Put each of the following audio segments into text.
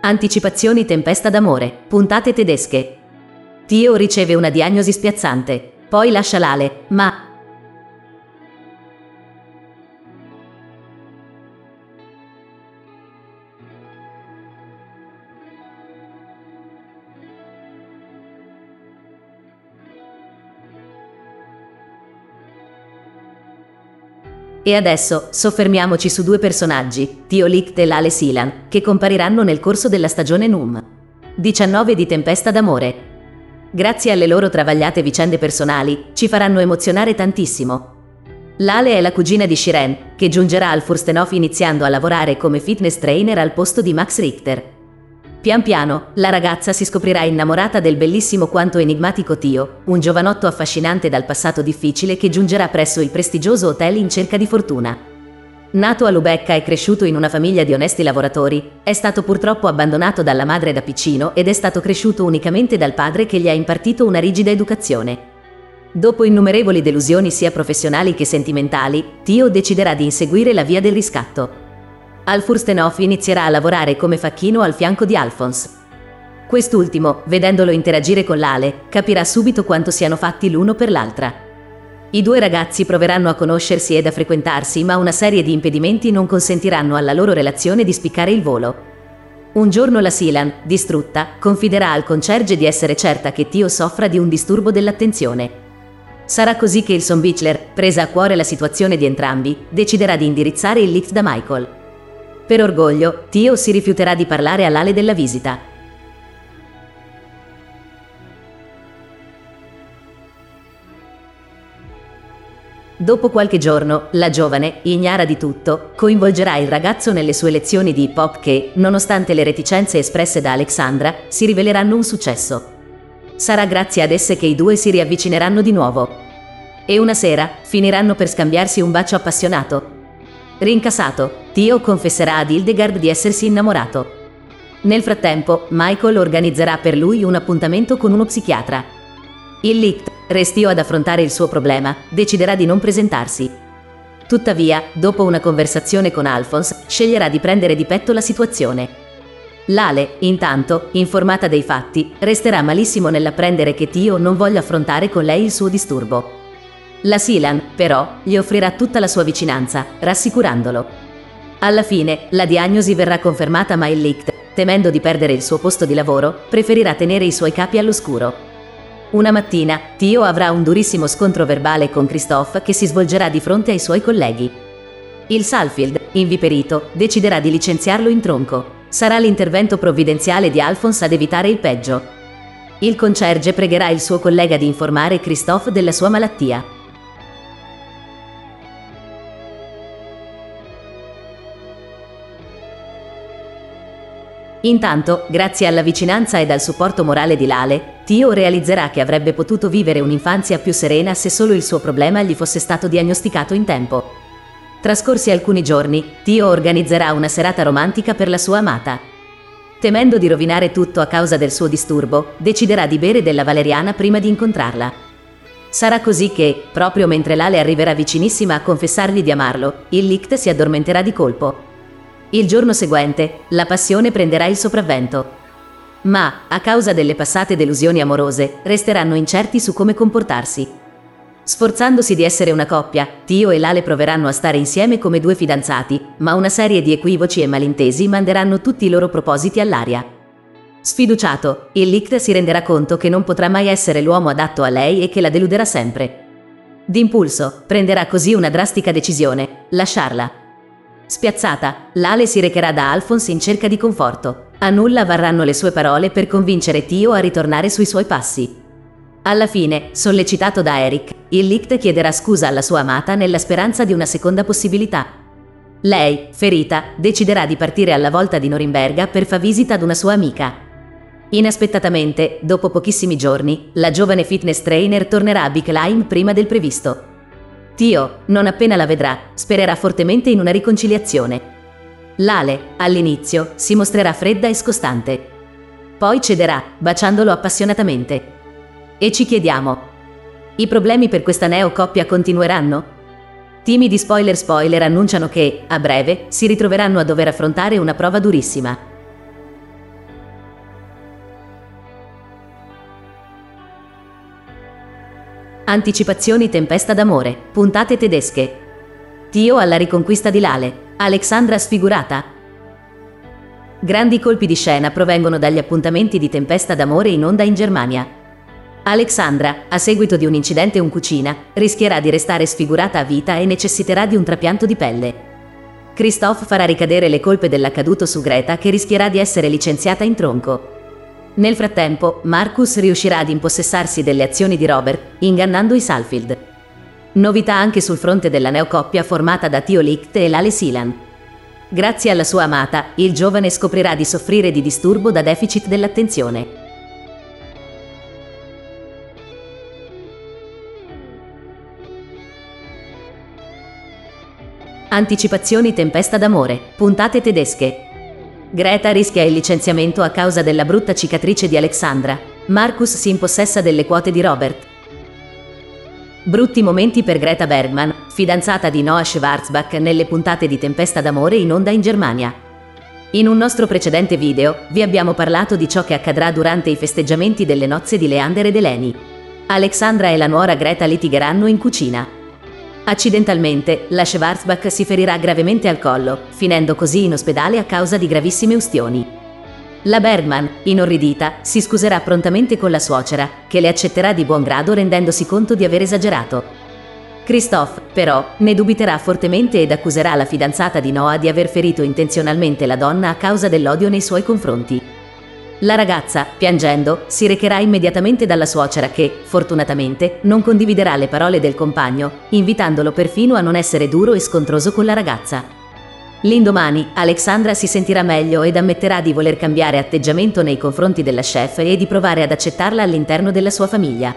Anticipazioni Tempesta d'amore, puntate tedesche. Tio riceve una diagnosi spiazzante, poi lascia l'ale, ma E adesso soffermiamoci su due personaggi, Tio Licht e Lale Silan, che compariranno nel corso della stagione NUM. 19 di Tempesta d'amore. Grazie alle loro travagliate vicende personali, ci faranno emozionare tantissimo. Lale è la cugina di Shiren, che giungerà al Furstenhof iniziando a lavorare come fitness trainer al posto di Max Richter. Pian piano, la ragazza si scoprirà innamorata del bellissimo quanto enigmatico Tio, un giovanotto affascinante dal passato difficile che giungerà presso il prestigioso hotel in cerca di fortuna. Nato a Lubecca e cresciuto in una famiglia di onesti lavoratori, è stato purtroppo abbandonato dalla madre da piccino ed è stato cresciuto unicamente dal padre che gli ha impartito una rigida educazione. Dopo innumerevoli delusioni sia professionali che sentimentali, Tio deciderà di inseguire la via del riscatto. Al Furstenhof inizierà a lavorare come facchino al fianco di Alphonse. Quest'ultimo, vedendolo interagire con l'Ale, capirà subito quanto siano fatti l'uno per l'altra. I due ragazzi proveranno a conoscersi ed a frequentarsi, ma una serie di impedimenti non consentiranno alla loro relazione di spiccare il volo. Un giorno la Silan, distrutta, confiderà al concerge di essere certa che Tio soffra di un disturbo dell'attenzione. Sarà così che il Son Bichler, presa a cuore la situazione di entrambi, deciderà di indirizzare il lift da Michael. Per orgoglio, Tio si rifiuterà di parlare all'ale della visita. Dopo qualche giorno, la giovane, ignara di tutto, coinvolgerà il ragazzo nelle sue lezioni di hip hop che, nonostante le reticenze espresse da Alexandra, si riveleranno un successo. Sarà grazie ad esse che i due si riavvicineranno di nuovo. E una sera, finiranno per scambiarsi un bacio appassionato, Rincasato, Tio confesserà ad Hildegard di essersi innamorato. Nel frattempo, Michael organizzerà per lui un appuntamento con uno psichiatra. Il Licht, restio ad affrontare il suo problema, deciderà di non presentarsi. Tuttavia, dopo una conversazione con Alphonse, sceglierà di prendere di petto la situazione. Lale, intanto, informata dei fatti, resterà malissimo nell'apprendere che Tio non voglia affrontare con lei il suo disturbo. La Silan, però, gli offrirà tutta la sua vicinanza, rassicurandolo. Alla fine, la diagnosi verrà confermata ma il Licht, temendo di perdere il suo posto di lavoro, preferirà tenere i suoi capi all'oscuro. Una mattina, Tio avrà un durissimo scontro verbale con Christophe che si svolgerà di fronte ai suoi colleghi. Il Salfield, inviperito, deciderà di licenziarlo in tronco. Sarà l'intervento provvidenziale di Alphonse ad evitare il peggio. Il concerge pregherà il suo collega di informare Christophe della sua malattia. Intanto, grazie alla vicinanza ed al supporto morale di Lale, Tio realizzerà che avrebbe potuto vivere un'infanzia più serena se solo il suo problema gli fosse stato diagnosticato in tempo. Trascorsi alcuni giorni, Tio organizzerà una serata romantica per la sua amata. Temendo di rovinare tutto a causa del suo disturbo, deciderà di bere della valeriana prima di incontrarla. Sarà così che, proprio mentre Lale arriverà vicinissima a confessargli di amarlo, il Licht si addormenterà di colpo. Il giorno seguente, la passione prenderà il sopravvento. Ma, a causa delle passate delusioni amorose, resteranno incerti su come comportarsi. Sforzandosi di essere una coppia, Tio e Lale proveranno a stare insieme come due fidanzati, ma una serie di equivoci e malintesi manderanno tutti i loro propositi all'aria. Sfiduciato, il Licht si renderà conto che non potrà mai essere l'uomo adatto a lei e che la deluderà sempre. D'impulso, prenderà così una drastica decisione, lasciarla. Spiazzata, Lale si recherà da Alphonse in cerca di conforto. A nulla varranno le sue parole per convincere Tio a ritornare sui suoi passi. Alla fine, sollecitato da Eric, il Licht chiederà scusa alla sua amata nella speranza di una seconda possibilità. Lei, ferita, deciderà di partire alla volta di Norimberga per far visita ad una sua amica. Inaspettatamente, dopo pochissimi giorni, la giovane fitness trainer tornerà a Bicklein prima del previsto. Tio, non appena la vedrà, spererà fortemente in una riconciliazione. Lale, all'inizio, si mostrerà fredda e scostante. Poi cederà, baciandolo appassionatamente. E ci chiediamo, i problemi per questa neo-coppia continueranno? Timidi spoiler spoiler annunciano che, a breve, si ritroveranno a dover affrontare una prova durissima. Anticipazioni Tempesta d'amore, puntate tedesche. Tio alla riconquista di Lale, Alexandra sfigurata. Grandi colpi di scena provengono dagli appuntamenti di Tempesta d'amore in onda in Germania. Alexandra, a seguito di un incidente in cucina, rischierà di restare sfigurata a vita e necessiterà di un trapianto di pelle. Christophe farà ricadere le colpe dell'accaduto su Greta che rischierà di essere licenziata in tronco. Nel frattempo, Marcus riuscirà ad impossessarsi delle azioni di Robert, ingannando i Salfield. Novità anche sul fronte della neocoppia formata da Tio Licht e Lale Sealand. Grazie alla sua amata, il giovane scoprirà di soffrire di disturbo da deficit dell'attenzione. Anticipazioni Tempesta d'amore, puntate tedesche. Greta rischia il licenziamento a causa della brutta cicatrice di Alexandra. Marcus si impossessa delle quote di Robert. Brutti momenti per Greta Bergman, fidanzata di Noah Schwarzbach nelle puntate di Tempesta d'amore in onda in Germania. In un nostro precedente video vi abbiamo parlato di ciò che accadrà durante i festeggiamenti delle nozze di Leander ed Eleni. Alexandra e la nuora Greta litigheranno in cucina. Accidentalmente, la Schwarzbach si ferirà gravemente al collo, finendo così in ospedale a causa di gravissime ustioni. La Bergman, inorridita, si scuserà prontamente con la suocera, che le accetterà di buon grado rendendosi conto di aver esagerato. Christophe, però, ne dubiterà fortemente ed accuserà la fidanzata di Noah di aver ferito intenzionalmente la donna a causa dell'odio nei suoi confronti. La ragazza, piangendo, si recherà immediatamente dalla suocera che, fortunatamente, non condividerà le parole del compagno, invitandolo perfino a non essere duro e scontroso con la ragazza. L'indomani, Alexandra si sentirà meglio ed ammetterà di voler cambiare atteggiamento nei confronti della chef e di provare ad accettarla all'interno della sua famiglia.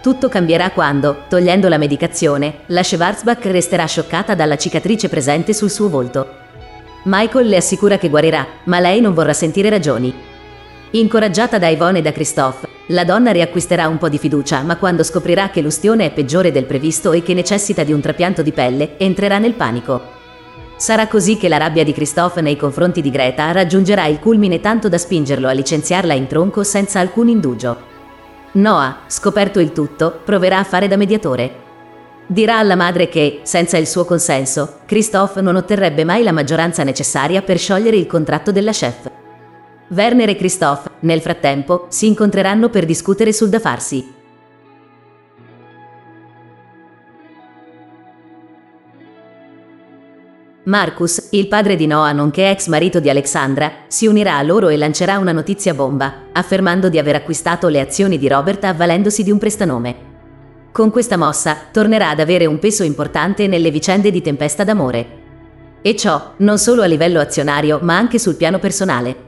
Tutto cambierà quando, togliendo la medicazione, la Schwarzbach resterà scioccata dalla cicatrice presente sul suo volto. Michael le assicura che guarirà, ma lei non vorrà sentire ragioni. Incoraggiata da Yvonne e da Christophe, la donna riacquisterà un po' di fiducia, ma quando scoprirà che l'ustione è peggiore del previsto e che necessita di un trapianto di pelle, entrerà nel panico. Sarà così che la rabbia di Christophe nei confronti di Greta raggiungerà il culmine tanto da spingerlo a licenziarla in tronco senza alcun indugio. Noah, scoperto il tutto, proverà a fare da mediatore. Dirà alla madre che, senza il suo consenso, Christophe non otterrebbe mai la maggioranza necessaria per sciogliere il contratto della chef. Werner e Christophe, nel frattempo, si incontreranno per discutere sul da farsi. Marcus, il padre di Noah nonché ex marito di Alexandra, si unirà a loro e lancerà una notizia bomba, affermando di aver acquistato le azioni di Robert avvalendosi di un prestanome. Con questa mossa tornerà ad avere un peso importante nelle vicende di Tempesta d'amore. E ciò non solo a livello azionario ma anche sul piano personale.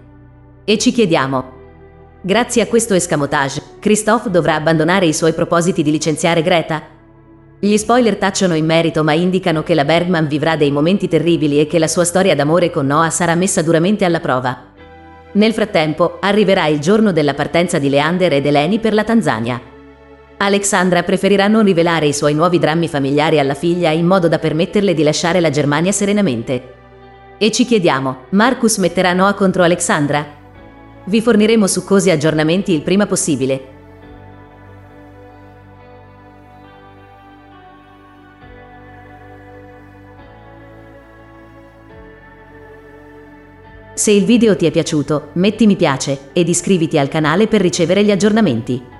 E ci chiediamo, grazie a questo escamotage, Christophe dovrà abbandonare i suoi propositi di licenziare Greta? Gli spoiler tacciono in merito ma indicano che la Bergman vivrà dei momenti terribili e che la sua storia d'amore con Noah sarà messa duramente alla prova. Nel frattempo, arriverà il giorno della partenza di Leander ed Eleni per la Tanzania. Alexandra preferirà non rivelare i suoi nuovi drammi familiari alla figlia in modo da permetterle di lasciare la Germania serenamente. E ci chiediamo, Marcus metterà Noah contro Alexandra? Vi forniremo succosi aggiornamenti il prima possibile. Se il video ti è piaciuto, metti mi piace ed iscriviti al canale per ricevere gli aggiornamenti.